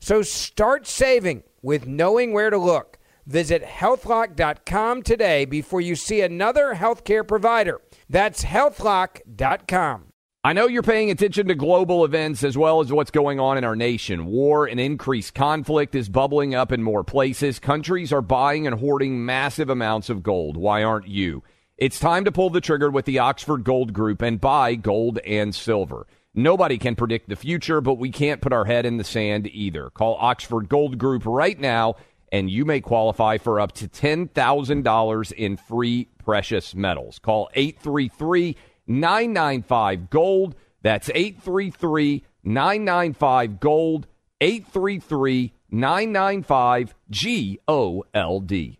So start saving with knowing where to look. Visit healthlock.com today before you see another healthcare provider. That's healthlock.com. I know you're paying attention to global events as well as what's going on in our nation. War and increased conflict is bubbling up in more places. Countries are buying and hoarding massive amounts of gold. Why aren't you? It's time to pull the trigger with the Oxford Gold Group and buy gold and silver. Nobody can predict the future, but we can't put our head in the sand either. Call Oxford Gold Group right now, and you may qualify for up to $10,000 in free precious metals. Call 833 995 Gold. That's 833 995 Gold. 833 995 G O L D.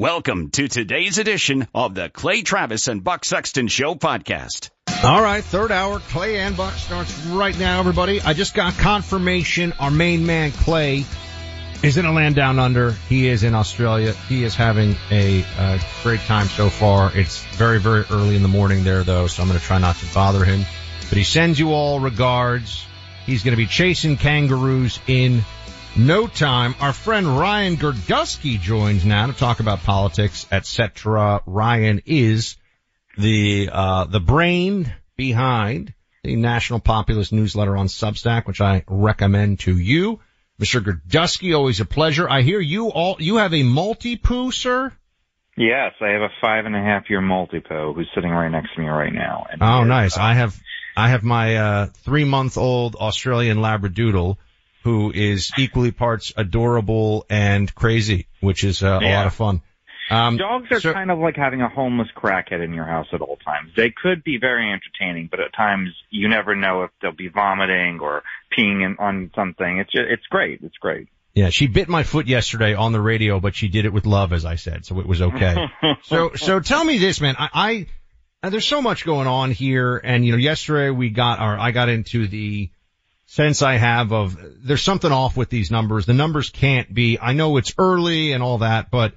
Welcome to today's edition of the Clay Travis and Buck Sexton Show podcast. All right, third hour, Clay and Buck starts right now, everybody. I just got confirmation our main man, Clay, is in a land down under. He is in Australia. He is having a great time so far. It's very, very early in the morning there, though, so I'm going to try not to bother him. But he sends you all regards. He's going to be chasing kangaroos in no time. Our friend Ryan Girdusky joins now to talk about politics, etc. Ryan is the uh, the brain behind the National Populist newsletter on Substack, which I recommend to you. Mr. Girdusky, always a pleasure. I hear you all you have a Maltipoo, sir. Yes, I have a five and a half year Maltipoo who's sitting right next to me right now. Oh, nice. Uh, I have I have my uh, three month old Australian Labradoodle who is equally parts adorable and crazy, which is uh, yeah. a lot of fun. Um, Dogs are so, kind of like having a homeless crackhead in your house at all times. They could be very entertaining, but at times you never know if they'll be vomiting or peeing in, on something. It's just, it's great. It's great. Yeah, she bit my foot yesterday on the radio, but she did it with love, as I said, so it was okay. so, so tell me this, man. I, I there's so much going on here, and you know, yesterday we got, or I got into the sense I have of there's something off with these numbers. The numbers can't be, I know it's early and all that, but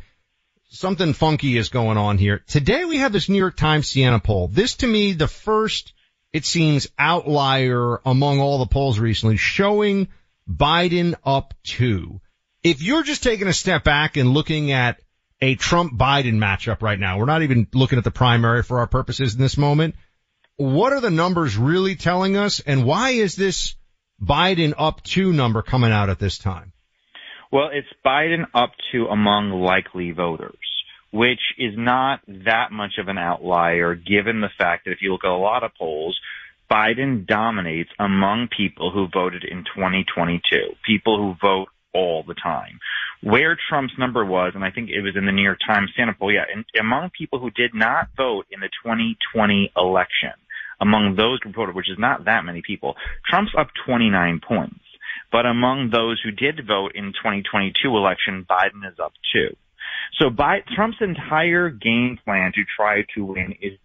something funky is going on here. Today we have this New York Times Siena poll. This to me, the first, it seems, outlier among all the polls recently showing Biden up two. If you're just taking a step back and looking at a Trump Biden matchup right now, we're not even looking at the primary for our purposes in this moment. What are the numbers really telling us and why is this Biden up to number coming out at this time? Well, it's Biden up to among likely voters, which is not that much of an outlier given the fact that if you look at a lot of polls, Biden dominates among people who voted in 2022, people who vote all the time. Where Trump's number was, and I think it was in the New York Times sample, yeah, and among people who did not vote in the 2020 election, among those who voted, which is not that many people, Trump's up 29 points. But among those who did vote in 2022 election, Biden is up two. So by, Trump's entire game plan to try to win is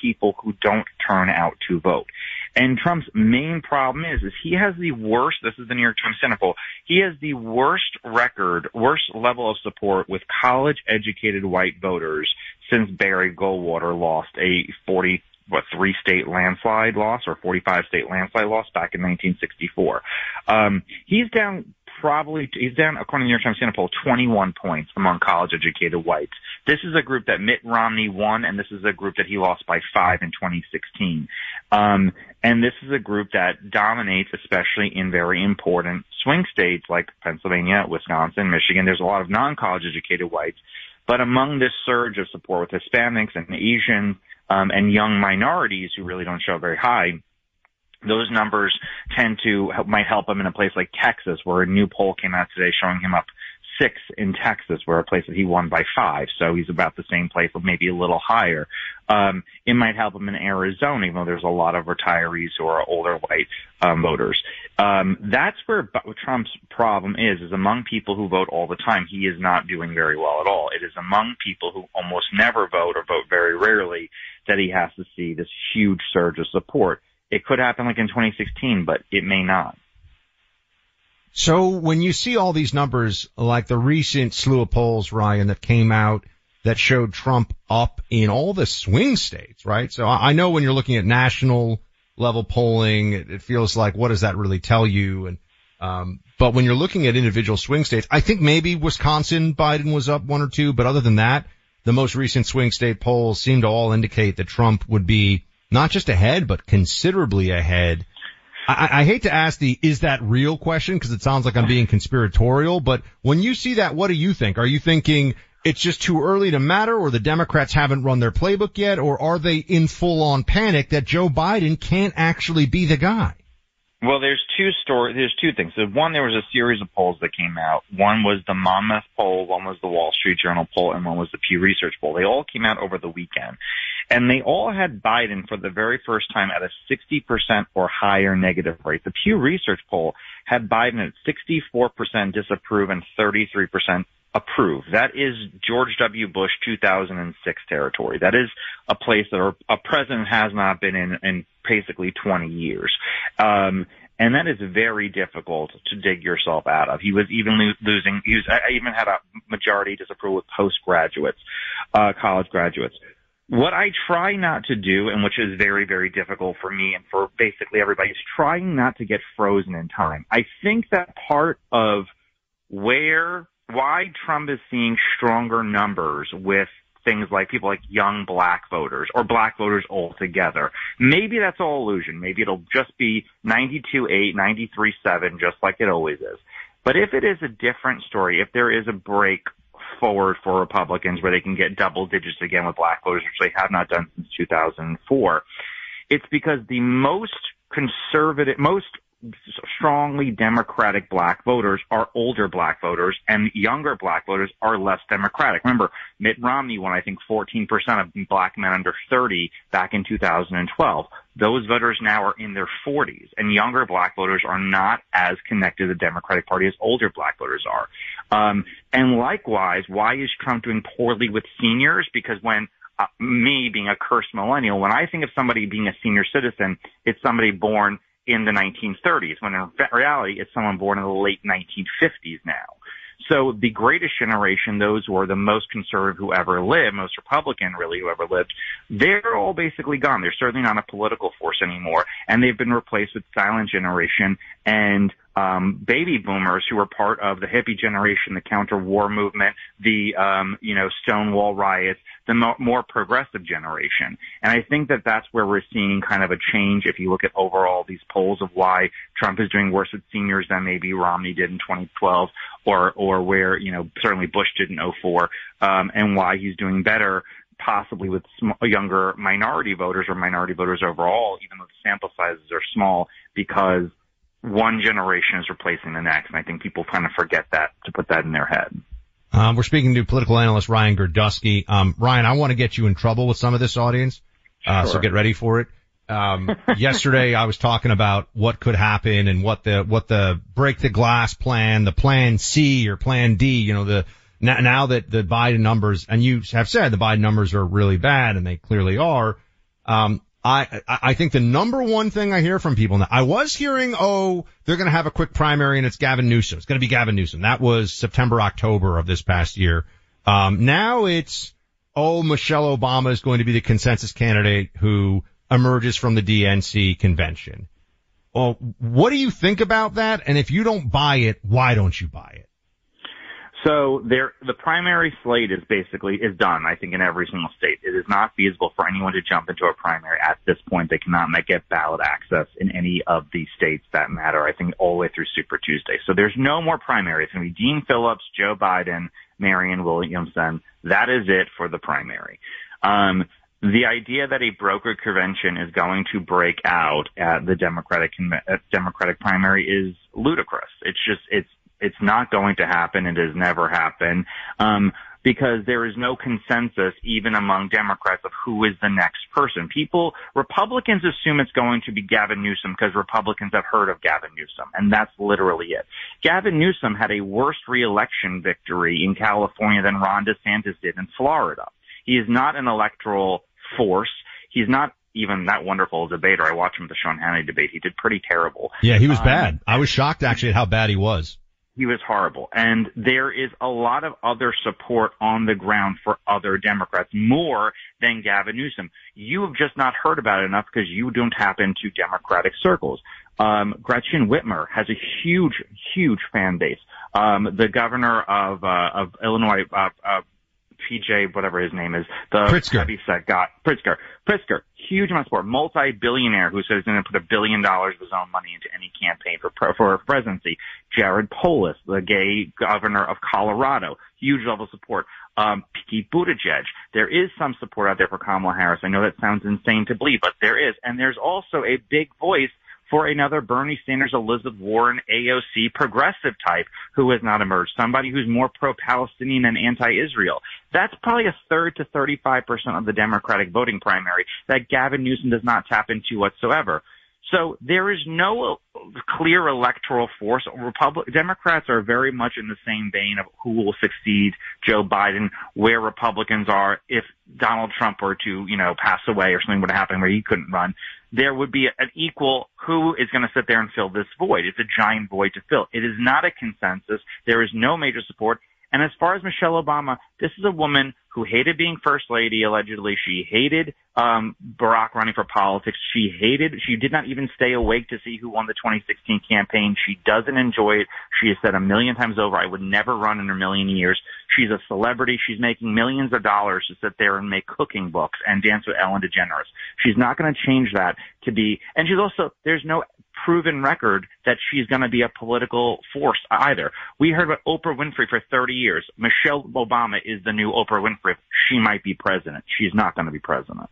people who don't turn out to vote. And Trump's main problem is, is he has the worst, this is the New York Times cynical, he has the worst record, worst level of support with college educated white voters since Barry Goldwater lost a 40 what three state landslide loss or 45 state landslide loss back in 1964. Um, he's down probably he's down according to the New York Times Standard poll 21 points among college-educated whites. This is a group that Mitt Romney won, and this is a group that he lost by five in 2016. Um, and this is a group that dominates, especially in very important swing states like Pennsylvania, Wisconsin, Michigan. There's a lot of non-college educated whites, but among this surge of support with Hispanics and Asians um, and young minorities who really don't show very high those numbers tend to might help him in a place like Texas, where a new poll came out today showing him up six in Texas, where a place that he won by five. So he's about the same place, or maybe a little higher. Um, it might help him in Arizona, even though there's a lot of retirees who are older white um, voters. Um, that's where Trump's problem is: is among people who vote all the time, he is not doing very well at all. It is among people who almost never vote or vote very rarely that he has to see this huge surge of support. It could happen like in 2016, but it may not. So when you see all these numbers, like the recent slew of polls, Ryan, that came out that showed Trump up in all the swing states, right? So I know when you're looking at national level polling, it feels like what does that really tell you? And um, but when you're looking at individual swing states, I think maybe Wisconsin, Biden was up one or two, but other than that, the most recent swing state polls seem to all indicate that Trump would be not just ahead, but considerably ahead. I, I hate to ask the is that real question because it sounds like I'm being conspiratorial, but when you see that, what do you think? Are you thinking it's just too early to matter or the Democrats haven't run their playbook yet or are they in full on panic that Joe Biden can't actually be the guy? Well, there's two story. There's two things. So one, there was a series of polls that came out. One was the Monmouth poll, one was the Wall Street Journal poll, and one was the Pew Research poll. They all came out over the weekend, and they all had Biden for the very first time at a 60% or higher negative rate. The Pew Research poll had Biden at 64% disapprove and 33% approve. That is George W. Bush 2006 territory. That is a place that a president has not been in in basically 20 years. Um, and that is very difficult to dig yourself out of. He was even lo- losing. He was. I even had a majority disapproval with postgraduates, uh, college graduates. What I try not to do, and which is very, very difficult for me and for basically everybody, is trying not to get frozen in time. I think that part of where why Trump is seeing stronger numbers with things like people like young black voters or black voters altogether. Maybe that's all illusion. Maybe it'll just be 92-8, 93-7, just like it always is. But if it is a different story, if there is a break forward for Republicans where they can get double digits again with black voters, which they have not done since 2004, it's because the most conservative, most strongly Democratic black voters are older black voters and younger black voters are less Democratic. Remember, Mitt Romney won, I think, 14% of black men under 30 back in 2012. Those voters now are in their 40s and younger black voters are not as connected to the Democratic Party as older black voters are. Um, and likewise, why is Trump doing poorly with seniors? Because when uh, me being a cursed millennial, when I think of somebody being a senior citizen, it's somebody born in the 1930s, when in reality it's someone born in the late 1950s now. So the greatest generation, those who are the most conservative who ever lived, most Republican really who ever lived, they're all basically gone. They're certainly not a political force anymore, and they've been replaced with silent generation and um, baby boomers who were part of the hippie generation, the counter-war movement, the um, you know Stonewall riots, the mo- more progressive generation. And I think that that's where we're seeing kind of a change. If you look at overall these polls of why Trump is doing worse with seniors than maybe Romney did in 2012, or or where you know certainly Bush did in 04, um, and why he's doing better possibly with sm- younger minority voters or minority voters overall, even though the sample sizes are small, because one generation is replacing the next. And I think people kind of forget that to put that in their head. Um, we're speaking to political analyst Ryan Girdusky. Um, Ryan, I want to get you in trouble with some of this audience. Uh, sure. so get ready for it. Um, yesterday I was talking about what could happen and what the, what the break the glass plan, the plan C or plan D, you know, the, now, now that the Biden numbers, and you have said the Biden numbers are really bad and they clearly are, um, I, I think the number one thing I hear from people now, I was hearing, oh, they're going to have a quick primary and it's Gavin Newsom. It's going to be Gavin Newsom. That was September, October of this past year. Um, now it's, oh, Michelle Obama is going to be the consensus candidate who emerges from the DNC convention. Well, what do you think about that? And if you don't buy it, why don't you buy it? So there, the primary slate is basically is done. I think in every single state, it is not feasible for anyone to jump into a primary at this point. They cannot make get ballot access in any of the states that matter. I think all the way through Super Tuesday. So there's no more primary. It's going to be Dean Phillips, Joe Biden, Marianne Williamson. That is it for the primary. Um, the idea that a broker convention is going to break out at the Democratic Democratic primary is ludicrous. It's just it's it's not going to happen. It has never happened. Um, because there is no consensus even among Democrats of who is the next person. People, Republicans assume it's going to be Gavin Newsom because Republicans have heard of Gavin Newsom, and that's literally it. Gavin Newsom had a worse reelection victory in California than Ron DeSantis did in Florida. He is not an electoral force. He's not even that wonderful debater. I watched him at the Sean Hannity debate. He did pretty terrible. Yeah, he was um, bad. I was shocked actually at how bad he was he was horrible. And there is a lot of other support on the ground for other Democrats, more than Gavin Newsom. You have just not heard about it enough because you don't tap into Democratic circles. Um, Gretchen Whitmer has a huge, huge fan base. Um, the governor of, uh, of Illinois, uh, uh, PJ, whatever his name is, the Pritzker. heavy set guy, Pritzker. Pritzker, huge amount of support, multi-billionaire who says he's going to put a billion dollars of his own money into any campaign for for a presidency. Jared Polis, the gay governor of Colorado, huge level of support. Um, Pete Buttigieg. There is some support out there for Kamala Harris. I know that sounds insane to believe, but there is, and there's also a big voice for another Bernie Sanders, Elizabeth Warren, AOC progressive type who has not emerged. Somebody who's more pro-Palestinian and anti-Israel. That's probably a third to 35% of the Democratic voting primary that Gavin Newsom does not tap into whatsoever. So there is no clear electoral force. Republic Democrats are very much in the same vein of who will succeed Joe Biden, where Republicans are if Donald Trump were to, you know, pass away or something would happen where he couldn't run there would be an equal who is going to sit there and fill this void. It's a giant void to fill. It is not a consensus. There is no major support. And as far as Michelle Obama, this is a woman who hated being first lady, allegedly. She hated um, Barack running for politics. She hated, she did not even stay awake to see who won the 2016 campaign. She doesn't enjoy it. She has said a million times over, I would never run in a million years. She's a celebrity. She's making millions of dollars to sit there and make cooking books and dance with Ellen DeGeneres. She's not going to change that to be, and she's also, there's no proven record that she's going to be a political force either. We heard about Oprah Winfrey for 30 years. Michelle Obama is the new Oprah Winfrey. She might be president. She's not going to be president.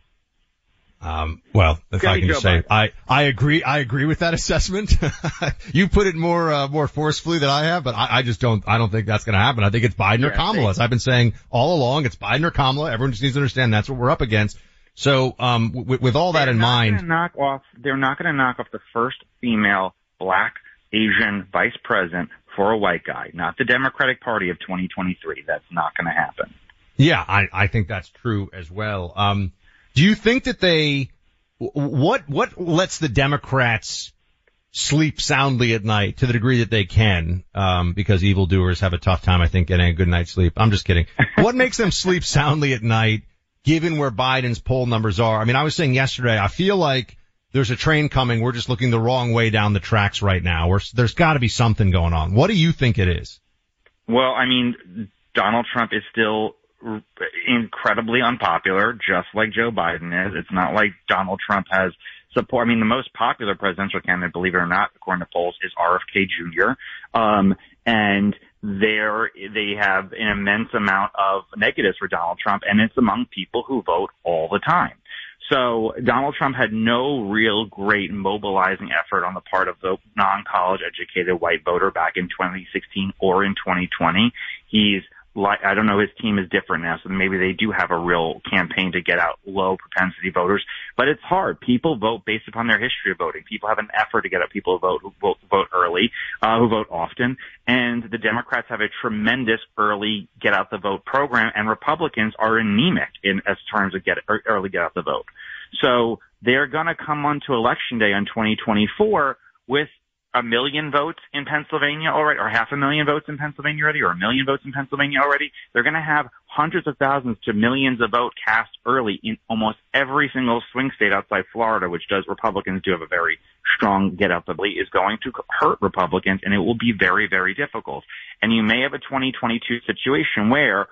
Um, well, if I can just say, I, I agree, I agree with that assessment. you put it more, uh, more forcefully than I have, but I, I just don't, I don't think that's going to happen. I think it's Biden yeah, or Kamala. As I've been saying all along, it's Biden or Kamala. Everyone just needs to understand that's what we're up against. So, um, with, with all they're that in mind, knock off, they're not going to knock off the first female black Asian vice president for a white guy, not the Democratic Party of 2023. That's not going to happen. Yeah, I, I think that's true as well. Um, do you think that they, what, what lets the Democrats sleep soundly at night to the degree that they can, um, because evildoers have a tough time, I think, getting a good night's sleep. I'm just kidding. what makes them sleep soundly at night given where Biden's poll numbers are. I mean, I was saying yesterday, I feel like there's a train coming. We're just looking the wrong way down the tracks right now. There's got to be something going on. What do you think it is? Well, I mean, Donald Trump is still incredibly unpopular, just like Joe Biden is. It's not like Donald Trump has support. I mean, the most popular presidential candidate, believe it or not, according to polls, is RFK Jr. Um, and there they have an immense amount of negatives for Donald Trump, and it's among people who vote all the time. So Donald Trump had no real great mobilizing effort on the part of the non-college educated white voter back in 2016 or in 2020. He's like I don't know his team is different now, so maybe they do have a real campaign to get out low propensity voters. But it's hard. People vote based upon their history of voting. People have an effort to get out people who vote who vote, vote early, uh, who vote often, and the Democrats have a tremendous early get out the vote program, and Republicans are anemic in as terms of get early get out the vote. So they're going to come onto election day on 2024 with a million votes in Pennsylvania already, or half a million votes in Pennsylvania already, or a million votes in Pennsylvania already. They're going to have hundreds of thousands to millions of vote cast early in almost every single swing state outside Florida, which does Republicans do have a very strong get vote, is going to hurt Republicans and it will be very, very difficult. And you may have a 2022 situation where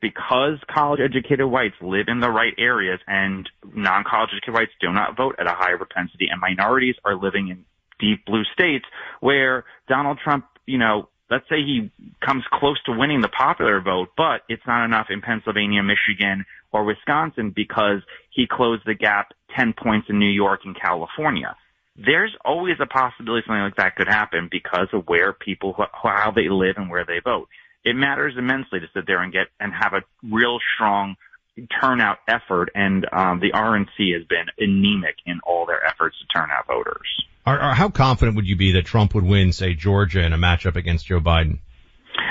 because college educated whites live in the right areas and non-college educated whites do not vote at a higher propensity and minorities are living in deep blue states where Donald Trump, you know, let's say he comes close to winning the popular vote, but it's not enough in Pennsylvania, Michigan, or Wisconsin because he closed the gap 10 points in New York and California. There's always a possibility something like that could happen because of where people, how they live and where they vote. It matters immensely to sit there and get and have a real strong turnout effort, and um, the RNC has been anemic in all their efforts to turn out voters. Are, are, how confident would you be that Trump would win, say, Georgia in a matchup against Joe Biden?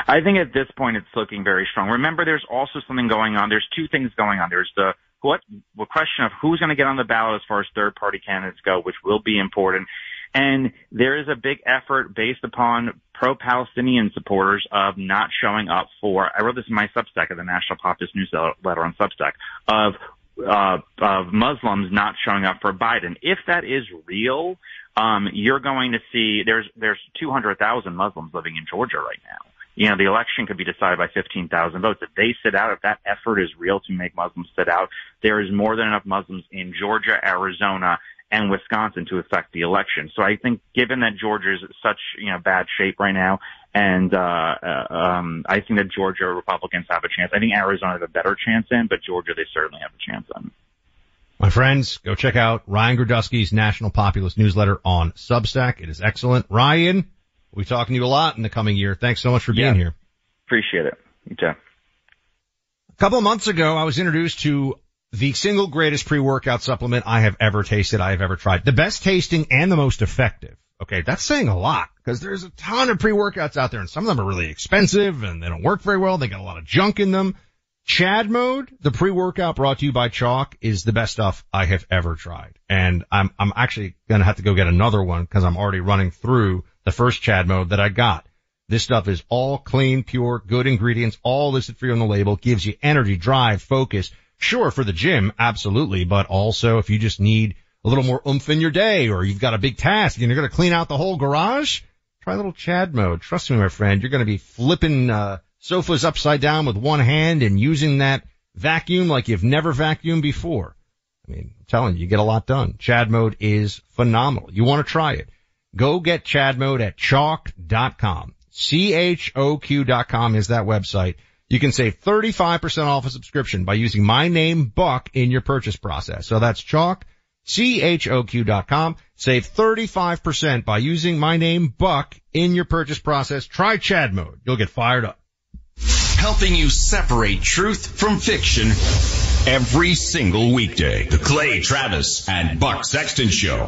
I think at this point it's looking very strong. Remember, there's also something going on. There's two things going on. There's the what the question of who's going to get on the ballot as far as third party candidates go, which will be important. And there is a big effort based upon pro-Palestinian supporters of not showing up for, I wrote this in my Substack the National Populist newsletter on Substack, of, uh, of Muslims not showing up for Biden. If that is real, um, you're going to see there's, there's 200,000 Muslims living in Georgia right now. You know, the election could be decided by 15,000 votes. If they sit out, if that effort is real to make Muslims sit out, there is more than enough Muslims in Georgia, Arizona, and Wisconsin to affect the election. So I think given that Georgia is such, you know, bad shape right now, and, uh, uh, um, I think that Georgia Republicans have a chance. I think Arizona has a better chance in, but Georgia they certainly have a chance in. My friends, go check out Ryan Girdusky's National Populist newsletter on Substack. It is excellent. Ryan, we'll be talking to you a lot in the coming year. Thanks so much for being yeah. here. Appreciate it. You too. A couple of months ago, I was introduced to the single greatest pre-workout supplement I have ever tasted, I have ever tried. The best tasting and the most effective. Okay, that's saying a lot because there's a ton of pre-workouts out there and some of them are really expensive and they don't work very well. They got a lot of junk in them. Chad mode, the pre-workout brought to you by Choq is the best stuff I have ever tried. And I'm, I'm actually going to have to go get another one because I'm already running through the first Chad mode that I got. This stuff is all clean, pure, good ingredients, all listed for you on the label, gives you energy, drive, focus, Sure, for the gym, absolutely, but also if you just need a little more oomph in your day or you've got a big task and you're going to clean out the whole garage, try a little Chad mode. Trust me, my friend, you're going to be flipping, uh, sofas upside down with one hand and using that vacuum like you've never vacuumed before. I mean, I'm telling you, you get a lot done. Chad mode is phenomenal. You want to try it. Go get Chad mode at choq.com. C-H-O-Q.com is that website. You can save 35% off a subscription by using my name Buck in your purchase process. So that's Choq, C-H-O-Q dot com. Save 35% by using my name Buck in your purchase process. Try Chad mode. You'll get fired up. Helping you separate truth from fiction every single weekday. The Clay Travis and Buck Sexton Show.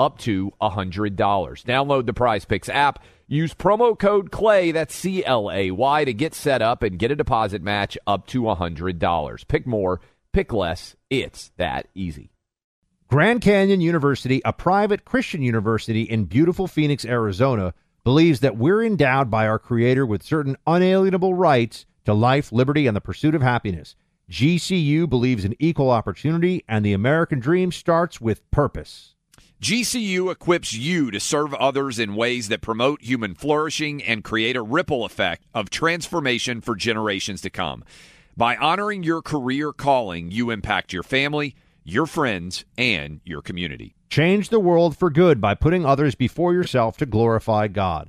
up to $100. Download the Prize Picks app. Use promo code CLAY, that's C L A Y, to get set up and get a deposit match up to $100. Pick more, pick less. It's that easy. Grand Canyon University, a private Christian university in beautiful Phoenix, Arizona, believes that we're endowed by our Creator with certain unalienable rights to life, liberty, and the pursuit of happiness. GCU believes in equal opportunity, and the American dream starts with purpose. GCU equips you to serve others in ways that promote human flourishing and create a ripple effect of transformation for generations to come. By honoring your career calling, you impact your family, your friends, and your community. Change the world for good by putting others before yourself to glorify God.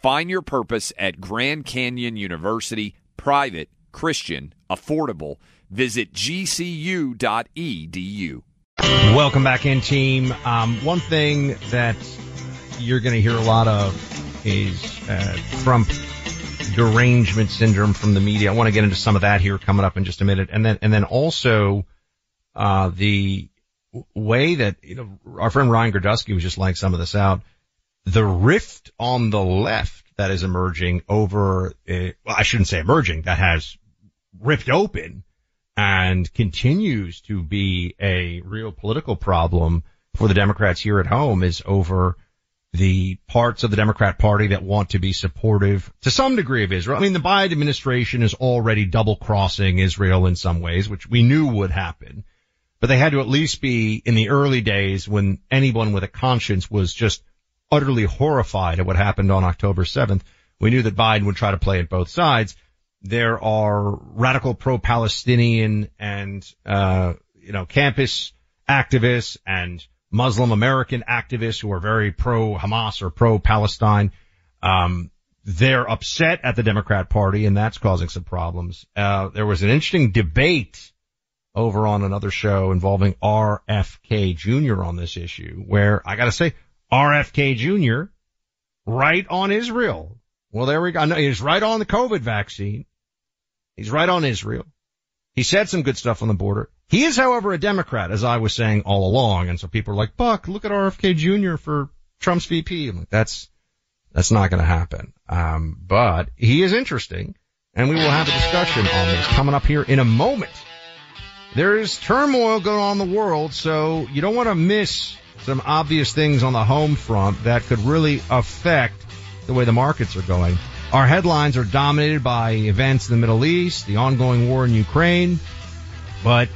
Find your purpose at Grand Canyon University, private, Christian, affordable. Visit gcu.edu. Welcome back in, team. Um, one thing that you're going to hear a lot of is uh, Trump derangement syndrome from the media. I want to get into some of that here coming up in just a minute, and then and then also uh, the way that you know our friend Ryan Girdusky was just laying some of this out the rift on the left that is emerging over, uh, well, I shouldn't say emerging, that has ripped open and continues to be a real political problem for the Democrats here at home is over the parts of the Democrat party that want to be supportive to some degree of Israel. I mean, the Biden administration is already double crossing Israel in some ways, which we knew would happen, but they had to at least be in the early days when anyone with a conscience was just utterly horrified at what happened on October 7th. We knew that Biden would try to play at both sides. There are radical pro-Palestinian and, uh, you know, campus activists and Muslim American activists who are very pro-Hamas or pro-Palestine. Um, they're upset at the Democrat Party, and that's causing some problems. Uh, there was an interesting debate over on another show involving RFK Jr. on this issue, where I got to say RFK Jr. right on Israel. Well, there we go. No, he's right on the COVID vaccine. He's right on Israel. He said some good stuff on the border. He is, however, a Democrat, as I was saying all along. And so people are like, Buck, look at RFK Jr. for Trump's VP. I'm like, that's, that's not going to happen. Um, but he is interesting and we will have a discussion on this coming up here in a moment. There is turmoil going on in the world, so you don't want to miss some obvious things on the home front that could really affect the way the markets are going. Our headlines are dominated by events in the Middle East, the ongoing war in Ukraine, but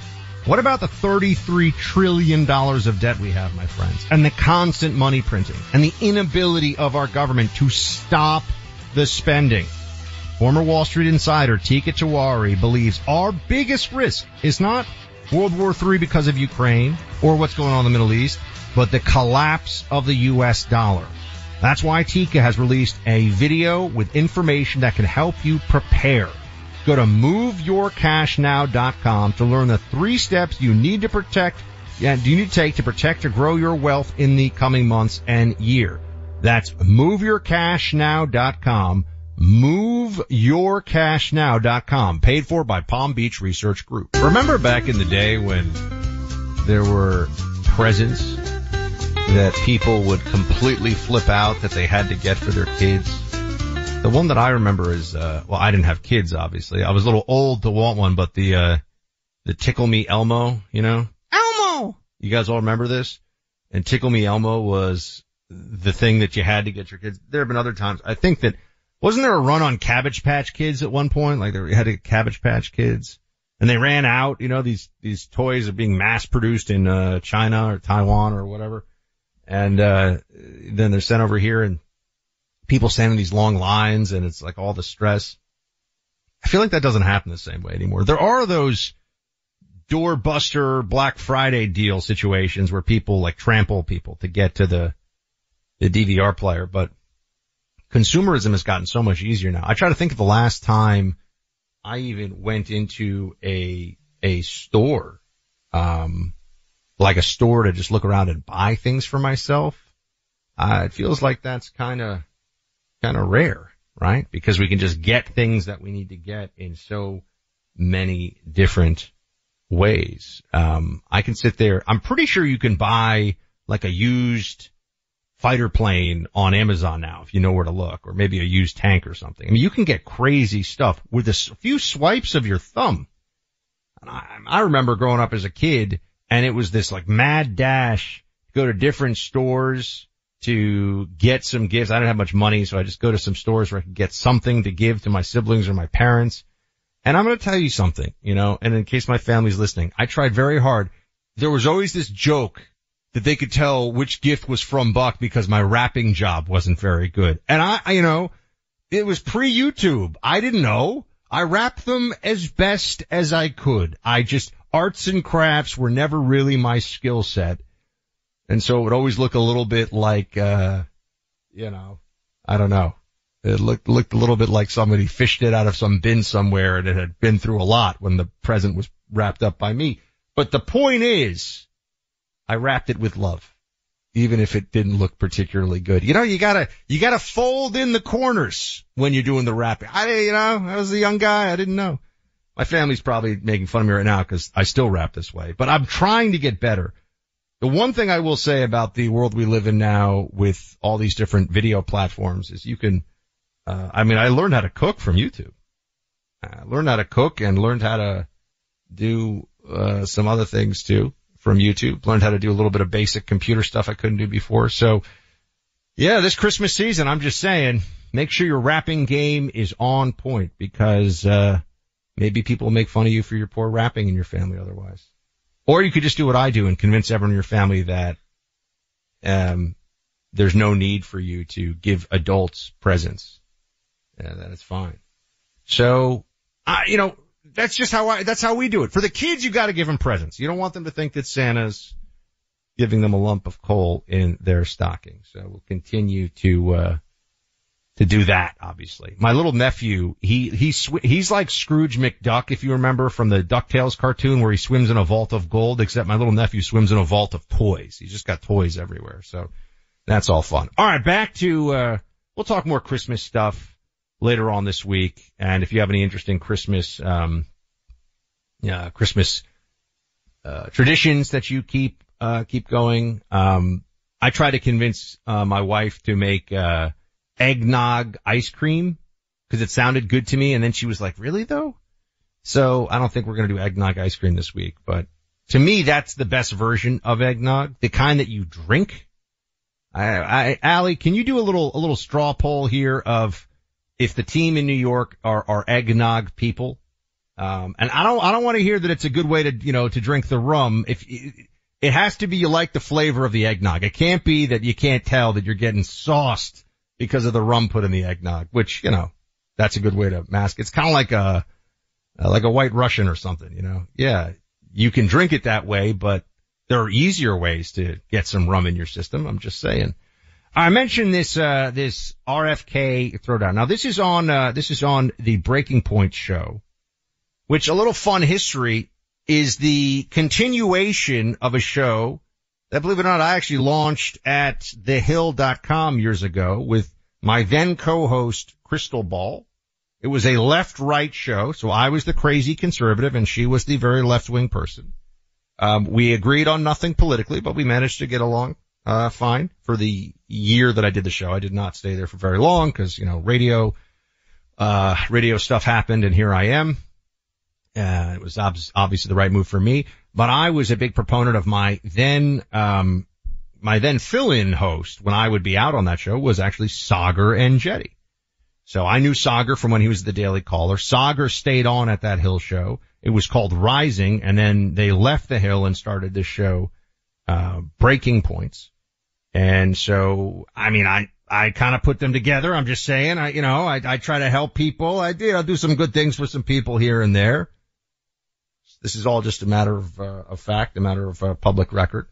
what about the $33 trillion of debt we have, my friends, and the constant money printing and the inability of our government to stop the spending? Former Wall Street insider Teeka Tiwari believes our biggest risk is not World War III because of Ukraine or what's going on in the Middle East, but the collapse of the US dollar. That's why Teeka has released a video with information that can help you prepare. Go to moveyourcashnow.com to learn the three steps you need to protect do you need to take to protect or grow your wealth in the coming months and year. That's moveyourcashnow.com. Moveyourcashnow.com. Paid for by Palm Beach Research Group. Remember back in the day when there were presents that people would completely flip out that they had to get for their kids. The one that I remember is, uh, well, I didn't have kids, obviously. I was a little old to want one, but the, uh, the Tickle Me Elmo, you know? Elmo! You guys all remember this? And Tickle Me Elmo was the thing that you had to get your kids. There have been other times. I think that wasn't there a run on Cabbage Patch Kids at one point? Like they had a Cabbage Patch Kids and they ran out. You know, these, these toys are being mass produced in, uh, China or Taiwan or whatever. And, uh, then they're sent over here and people stand in these long lines and it's like all the stress. I feel like that doesn't happen the same way anymore. There are those doorbuster Black Friday deal situations where people like trample people to get to the, the DVR player, but consumerism has gotten so much easier now. I try to think of the last time I even went into a, a store, um, like a store to just look around and buy things for myself. Uh, it feels like that's kind of, kind of rare, right? Because we can just get things that we need to get in so many different ways. Um, I can sit there. I'm pretty sure you can buy like a used fighter plane on Amazon now if you know where to look, or maybe a used tank or something. I mean, you can get crazy stuff with a few swipes of your thumb. And I, I remember growing up as a kid and it was this like mad dash, to go to different stores to get some gifts. I didn't have much money, so I just go to some stores where I could get something to give to my siblings or my parents. And I'm going to tell you something, you know, and in case my family's listening, I tried very hard. There was always this joke that they could tell which gift was from Buck because my wrapping job wasn't very good. And I, I you know, it was pre-YouTube. I didn't know. I wrapped them as best as I could. I just, arts and crafts were never really my skill set. And so it would always look a little bit like, uh, you know, I don't know. It looked, looked a little bit like somebody fished it out of some bin somewhere and it had been through a lot when the present was wrapped up by me. But the point is, I wrapped it with love, even if it didn't look particularly good. You know, you gotta, you gotta fold in the corners when you're doing the wrapping. I, you know, I was a young guy. I didn't know. My family's probably making fun of me right now because I still wrap this way, but I'm trying to get better. The one thing I will say about the world we live in now with all these different video platforms is you can, uh, I mean, I learned how to cook from YouTube. I learned how to cook and learned how to do, uh, some other things too from YouTube. Learned how to do a little bit of basic computer stuff I couldn't do before. So yeah, this Christmas season, I'm just saying, make sure your wrapping game is on point because, uh, maybe people will make fun of you for your poor wrapping in your family otherwise. Or you could just do what I do and convince everyone in your family that, um, there's no need for you to give adults presents. Yeah, that is fine. So, uh, you know, that's just how I, that's how we do it. For the kids, you gotta give them presents. You don't want them to think that Santa's giving them a lump of coal in their stocking. So we'll continue to, uh, to do that, obviously. My little nephew, he, he, sw- he's like Scrooge McDuck, if you remember from the DuckTales cartoon where he swims in a vault of gold, except my little nephew swims in a vault of toys. He's just got toys everywhere. So that's all fun. All right. Back to, uh, we'll talk more Christmas stuff later on this week. And if you have any interesting Christmas, um, uh, Christmas, uh, traditions that you keep, uh, keep going, um, I try to convince, uh, my wife to make, uh, eggnog ice cream because it sounded good to me. And then she was like, really though? So I don't think we're going to do eggnog ice cream this week, but to me, that's the best version of eggnog, the kind that you drink. I, I, Allie, can you do a little, a little straw poll here of if the team in New York are, are eggnog people. Um, and I don't, I don't want to hear that it's a good way to, you know, to drink the rum. If it has to be, you like the flavor of the eggnog. It can't be that you can't tell that you're getting sauced because of the rum put in the eggnog, which, you know, that's a good way to mask. It's kind of like a, like a white Russian or something, you know? Yeah. You can drink it that way, but there are easier ways to get some rum in your system. I'm just saying. I mentioned this, uh, this RFK throwdown. Now this is on, uh, this is on the Breaking Point show, which a little fun history is the continuation of a show that, believe it or not, I actually launched at thehill.com years ago with my then co-host Krystal Ball. It was a left-right show, so I was the crazy conservative and she was the very left-wing person. Um, we agreed on nothing politically, but we managed to get along uh, fine for the year that I did the show. I did not stay there for very long because, you know, radio, uh, radio stuff happened and here I am. Uh, it was ob- obviously the right move for me. but I was a big proponent of my then, um, my then fill-in host when I would be out on that show was actually Saagar Enjeti. So I knew Saagar from when he was the Daily Caller. Saagar stayed on at that Hill show. It was called Rising, and then they left the Hill and started this show, uh, Breaking Points. And so, I mean, I, I kind of put them together. I'm just saying, I, you know, I, I try to help people. I did, I'll do some good things for some people here and there. This is all just a matter of, uh, of fact, a matter of uh, public record.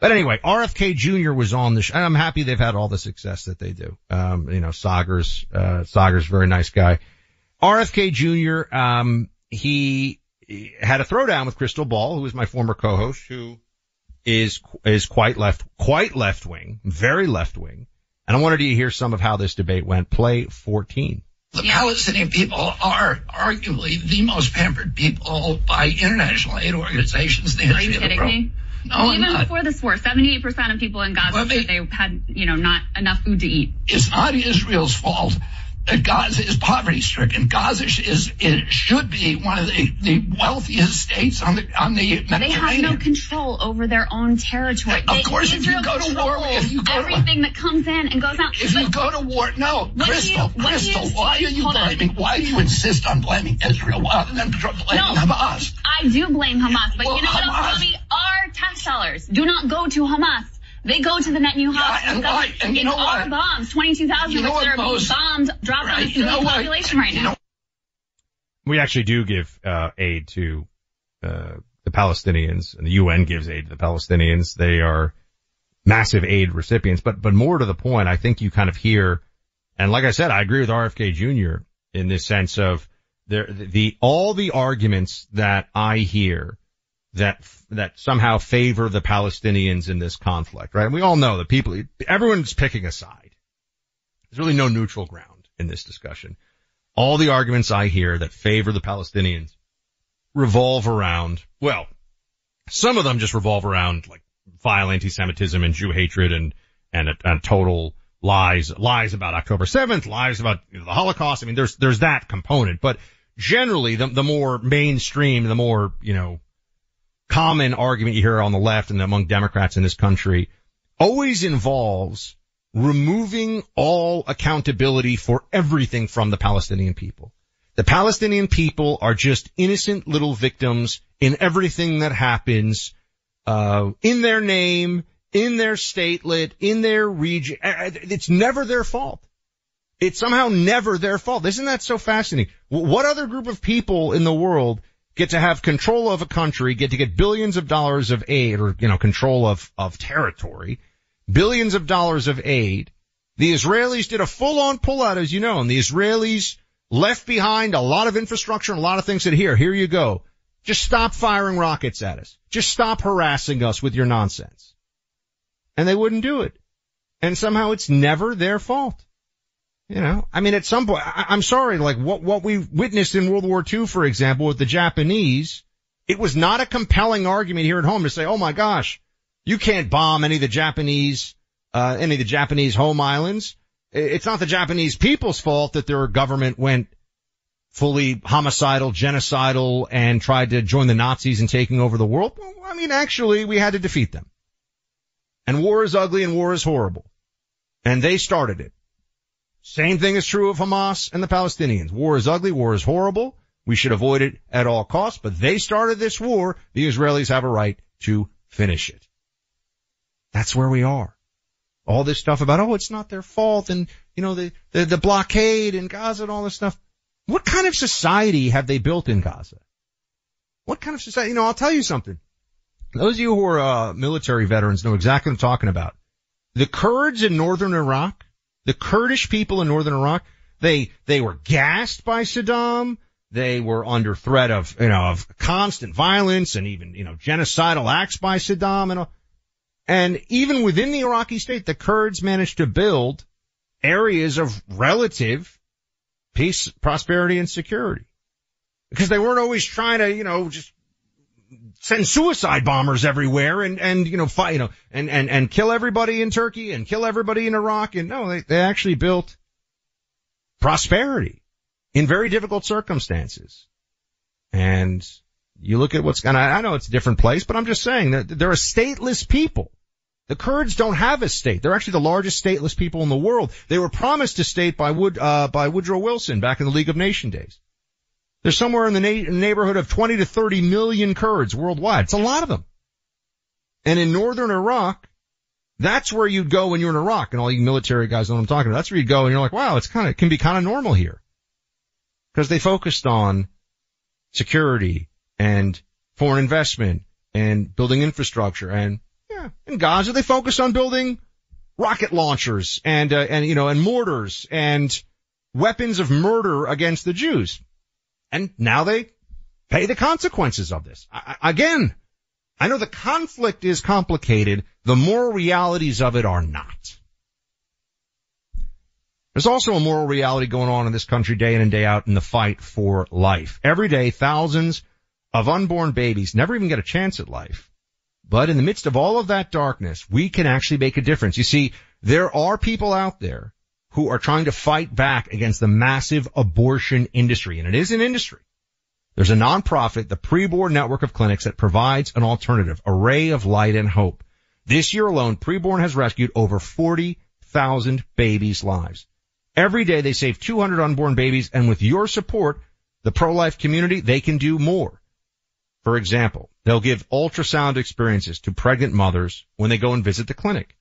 But anyway, RFK Jr. was on the show. I'm happy they've had all the success that they do. Um, you know, Saagar's, uh, Saagar's a very nice guy. RFK Jr., um, he had a throwdown with Krystal Ball, who was my former co-host, who is, is quite left, quite left wing, very left wing. And I wanted you to hear some of how this debate went. Play 14. The Palestinian people are arguably the most pampered people by international aid organizations in the Are history you of the kidding world. me? No, I'm Even not. before this war, 78% of people in Gaza Well, they- said they had, you know, not enough food to eat. It's not Israel's fault that Gaza is poverty stricken. Gaza is, it should be one of the, the wealthiest states on the, on the Mediterranean. They have no control over their own territory. Of They- course, if you go to war, if you go to- everything that comes in and goes out. If you go to war, no, Krystal, you Krystal, why are you hold on. blaming, why do you insist on blaming Israel rather than blaming No. Hamas? I do blame Hamas, but Well, you know what else, Hamas- Bobby? Our tax dollars do not go to Hamas. They go to the Netanyahu Yeah, and government. why- and you it's know our what? bombs, 22,000 You know of which are being most- bombed, dropped on Right, the you civilian know what? population right You now. know- We actually do give, uh, aid to, uh, the Palestinians and the UN gives aid to the Palestinians. They are massive aid recipients, but, but more to the point, I think you kind of hear, and like I said, I agree with RFK Jr. in this sense of there, the, all the arguments that I hear that, that somehow favor the Palestinians in this conflict, right? And we all know that people, everyone's picking a side. There's really no neutral ground in this discussion. All the arguments I hear that favor the Palestinians revolve around, well, some of them just revolve around like vile anti-Semitism and Jew hatred and, and, and total lies, lies about October 7th, lies about you know, the Holocaust. I mean, there's, there's that component, but generally the, the more mainstream, the more, you know, common argument you hear on the left and among Democrats in this country always involves removing all accountability for everything from the Palestinian people. The Palestinian people are just innocent little victims in everything that happens, uh, in their name, in their statelet, in their region. Uh, It's never their fault. It's somehow never their fault. Isn't that so fascinating? What other group of people in the world get to have control of a country, get to get billions of dollars of aid or, you know, control of, of territory, billions of dollars of aid. The Israelis did a full on pullout, as you know, and the Israelis left behind a lot of infrastructure and a lot of things that here, here you go. Just stop firing rockets at us. Just stop harassing us with your nonsense. And they wouldn't do it. And somehow it's never their fault. You know, I mean, at some point, I, I'm sorry, like what, what we witnessed in World War II, for example, with the Japanese, it was not a compelling argument here at home to say, oh my gosh, you can't bomb any of the Japanese, uh, any of the Japanese home islands. It's not the Japanese people's fault that their government went fully homicidal, genocidal, and tried to join the Nazis in taking over the world. Well, I mean, actually, we had to defeat them. And war is ugly and war is horrible. And they started it. Same thing is true of Hamas and the Palestinians. War is ugly, war is horrible. We should avoid it at all costs, but they started this war. The Israelis have a right to finish it. That's where we are. All this stuff about, oh, it's not their fault and, you know, the, the, the blockade in Gaza and all this stuff. What kind of society have they built in Gaza? What kind of society? You know, I'll tell you something. Those of you who are, uh, military veterans know exactly what I'm talking about. The Kurds in northern Iraq, the Kurdish people in northern Iraq, they, they were gassed by Saddam. They were under threat of, you know, of constant violence and even, you know, genocidal acts by Saddam and all. And even within the Iraqi state, the Kurds managed to build areas of relative peace, prosperity, and security. Because they weren't always trying to, you know, just send suicide bombers everywhere and, and, you know, fight, you know, and, and, and kill everybody in Turkey and kill everybody in Iraq. And no, they, they actually built prosperity in very difficult circumstances. And You look at what's, and I, I know it's a different place, but I'm just saying that they're a stateless people. The Kurds don't have a state. They're actually the largest stateless people in the world. They were promised a state by Wood, uh, by Woodrow Wilson back in the League of Nation days. There's somewhere in the na- neighborhood of 20 to 30 million Kurds worldwide. It's a lot of them. And in northern Iraq, that's where you'd go when you're in Iraq, and all you military guys know what I'm talking about. That's where you go and you're like, wow, it's kind of, it can be kind of normal here. Because they focused on security and foreign investment and building infrastructure and yeah, in Gaza they focused on building rocket launchers and uh, and you know and mortars and weapons of murder against the Jews. And now they pay the consequences of this. I, again, I know the conflict is complicated. The moral realities of it are not. There's also a moral reality going on in this country day in and day out in the fight for life. Every day, thousands of unborn babies never even get a chance at life. But in the midst of all of that darkness, we can actually make a difference. You see, there are people out there who are trying to fight back against the massive abortion industry, and it is an industry. There's a nonprofit, the Preborn Network of Clinics, that provides an alternative, a ray of light and hope. This year alone, Preborn has rescued over 40,000 babies' lives. Every day they save 200 unborn babies, and with your support, the pro-life community, they can do more. For example, they'll give ultrasound experiences to pregnant mothers when they go and visit the clinic.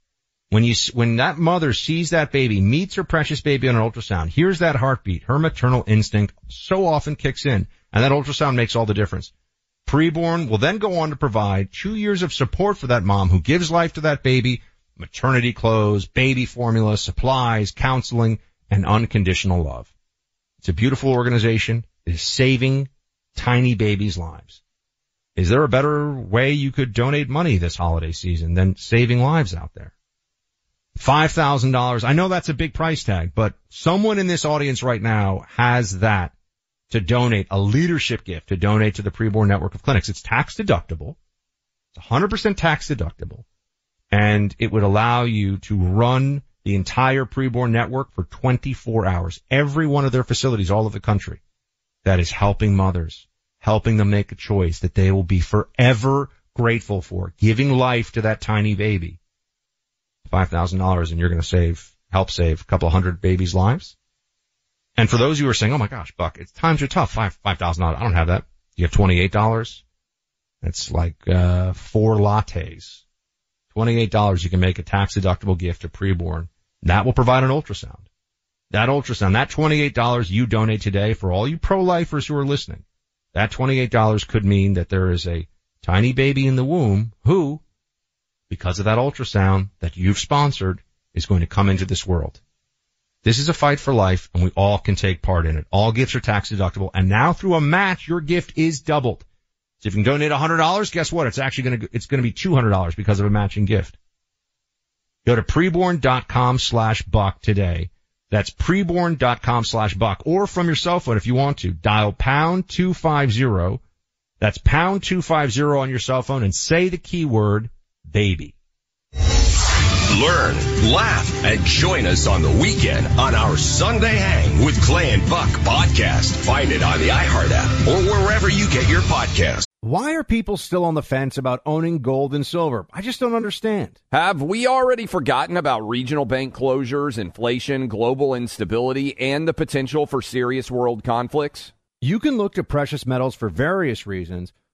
When you, when that mother sees that baby, meets her precious baby on an ultrasound, hears that heartbeat, her maternal instinct so often kicks in, and that ultrasound makes all the difference. Preborn will then go on to provide two years of support for that mom who gives life to that baby, maternity clothes, baby formula, supplies, counseling, and unconditional love. It's a beautiful organization. It is saving tiny babies' lives. Is there a better way you could donate money this holiday season than saving lives out there? $5,000. I know that's a big price tag, but someone in this audience right now has that to donate, a leadership gift to donate to the preborn network of clinics. It's tax deductible. It's 100% tax deductible. And it would allow you to run the entire preborn network for 24 hours. Every one of their facilities all over the country that is helping mothers helping them make a choice that they will be forever grateful for, giving life to that tiny baby. $5,000 and you're going to save, help save a couple hundred babies' lives. And for those who are saying, oh my gosh, Buck, it's times are tough, five, $5,000, I don't have that. You have $28. That's like, uh, four lattes. $28 you can make a tax deductible gift to preborn. That will provide an ultrasound. That ultrasound, that $28 you donate today for all you pro-lifers who are listening that $28 could mean that there is a tiny baby in the womb who, because of that ultrasound that you've sponsored, is going to come into this world. This is a fight for life and we all can take part in it. All gifts are tax deductible and now through a match, your gift is doubled. So if you can donate $100, guess what? It's actually going to, it's going to be $200 because of a matching gift. Go to preborn.com slash buck today that's preborn.com slash buck or from your cell phone if you want to. Dial pound 250. That's pound 250 on your cell phone and say the keyword baby. Learn, laugh, and join us on the weekend on our Sunday Hang with Clay and Buck podcast. Find it on the iHeart app or wherever you get your podcast. Why are people still on the fence about owning gold and silver? I just don't understand. Have we already forgotten about regional bank closures, inflation, global instability, and the potential for serious world conflicts? You can look to precious metals for various reasons.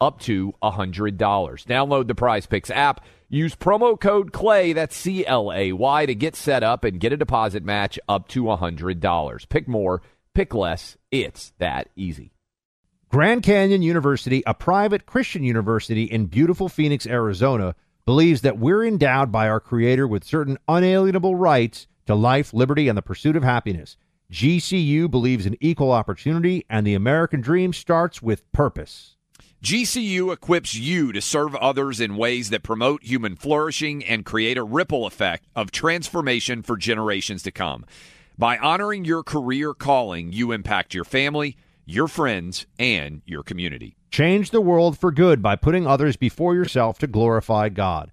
up to $100. Download the Prize Picks app. Use promo code CLAY, that's C L A Y, to get set up and get a deposit match up to $100. Pick more, pick less. It's that easy. Grand Canyon University, a private Christian university in beautiful Phoenix, Arizona, believes that we're endowed by our Creator with certain unalienable rights to life, liberty, and the pursuit of happiness. GCU believes in equal opportunity, and the American dream starts with purpose. GCU equips you to serve others in ways that promote human flourishing and create a ripple effect of transformation for generations to come. By honoring your career calling, you impact your family, your friends, and your community. Change the world for good by putting others before yourself to glorify God.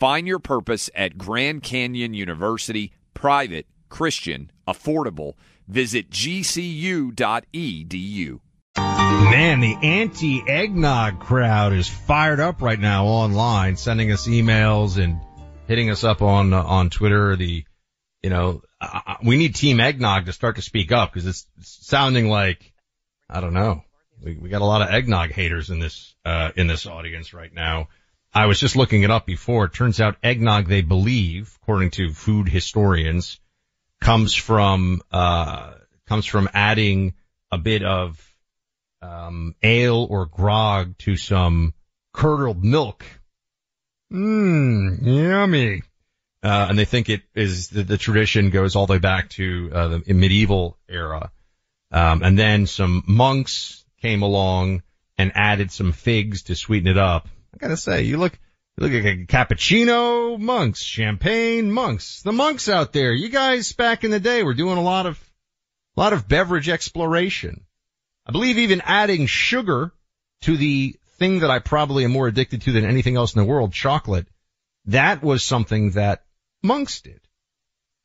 Find your purpose at Grand Canyon University, private, Christian, affordable. Visit gcu.edu. Man, the anti eggnog crowd is fired up right now online, sending us emails and hitting us up on uh, on Twitter. The you know uh, we need Team Eggnog to start to speak up because it's sounding like I don't know. We we got a lot of eggnog haters in this uh, in this audience right now. I was just looking it up before. It turns out eggnog, they believe, according to food historians, comes from uh, comes from adding a bit of um, ale or grog to some curdled milk. Mmm, yummy. Uh, and they think it is the, the, tradition goes all the way back to uh, the medieval era. Um, and then some monks came along and added some figs to sweeten it up. I gotta say, you look, you look like a cappuccino monks, champagne monks, the monks out there. You guys back in the day were doing a lot of, a lot of beverage exploration. I believe even adding sugar to the thing that I probably am more addicted to than anything else in the world, chocolate. That was something that monks did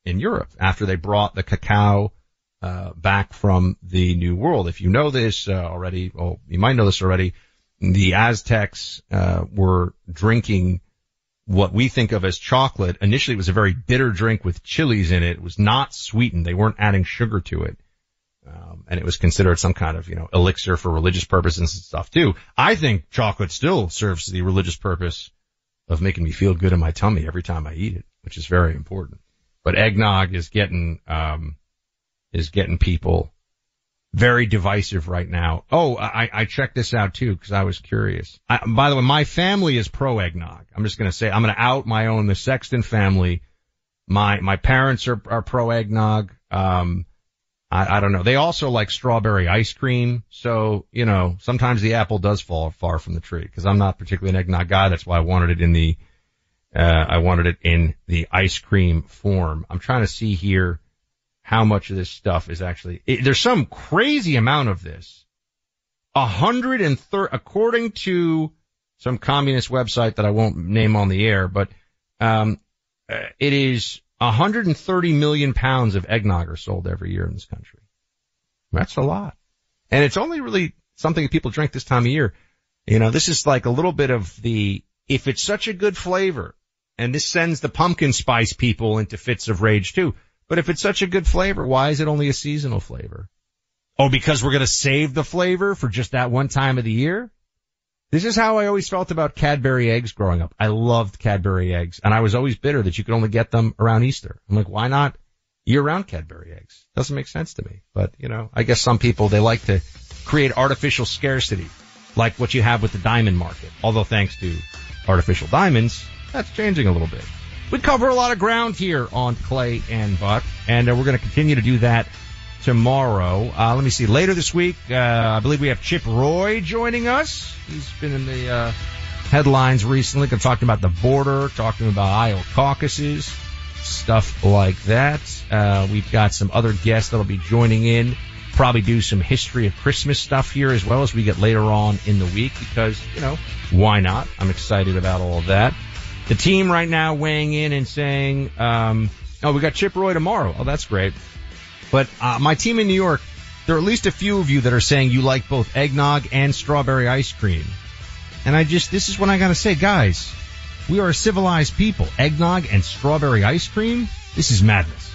in Europe after they brought the cacao uh, back from the New World. If you know this uh, already, well, you might know this already the Aztecs uh, were drinking what we think of as chocolate. Initially, it was a very bitter drink with chilies in it. It was not sweetened. They weren't adding sugar to it. Um, and it was considered some kind of, you know, elixir for religious purposes and stuff too. I think chocolate still serves the religious purpose of making me feel good in my tummy every time I eat it, which is very important. But eggnog is getting, um, is getting people very divisive right now. Oh, I, I checked this out too because I was curious. I, by the way, my family is pro eggnog. I'm just going to say I'm going to out my own, the Sexton family. My, my parents are, are pro eggnog. Um, I, I don't know. They also like strawberry ice cream. So, you know, sometimes the apple does fall far from the tree because I'm not particularly an eggnog guy. That's why I wanted it in the, uh, I wanted it in the ice cream form. I'm trying to see here how much of this stuff is actually, it, there's some crazy amount of this. A hundred and thirty, according to some communist website that I won't name on the air, but, um, uh, it is 130 million pounds of eggnog are sold every year in this country. That's a lot. And it's only really something that people drink this time of year. You know, this is like a little bit of the, if it's such a good flavor, And this sends the pumpkin spice people into fits of rage too. But if it's such a good flavor, why is it only a seasonal flavor? Oh, because we're going to save the flavor for just that one time of the year? This is how I always felt about Cadbury eggs growing up. I loved Cadbury eggs and I was always bitter that you could only get them around Easter. I'm like, why not year round Cadbury eggs? Doesn't make sense to me. But, you know, I guess some people, they like to create artificial scarcity like what you have with the diamond market. Although thanks to artificial diamonds, that's changing a little bit. We cover a lot of ground here on Clay and Buck, and uh, we're going to continue to do that tomorrow. Uh, let me see. Later this week, uh, I believe we have Chip Roy joining us. He's been in the uh, headlines recently, talking about the border, talking about Iowa caucuses, stuff like that. Uh, we've got some other guests that'll be joining in. Probably do some history of Christmas stuff here as well as we get later on in the week because, you know, why not? I'm excited about all of that. The team right now weighing in and saying, um, oh, we got Chip Roy tomorrow. Oh, that's great. But uh, my team in New York, there are at least a few of you that are saying you like both eggnog and strawberry ice cream. And I just, this is what I gotta say, guys. We are a civilized people. Eggnog and strawberry ice cream? This is madness.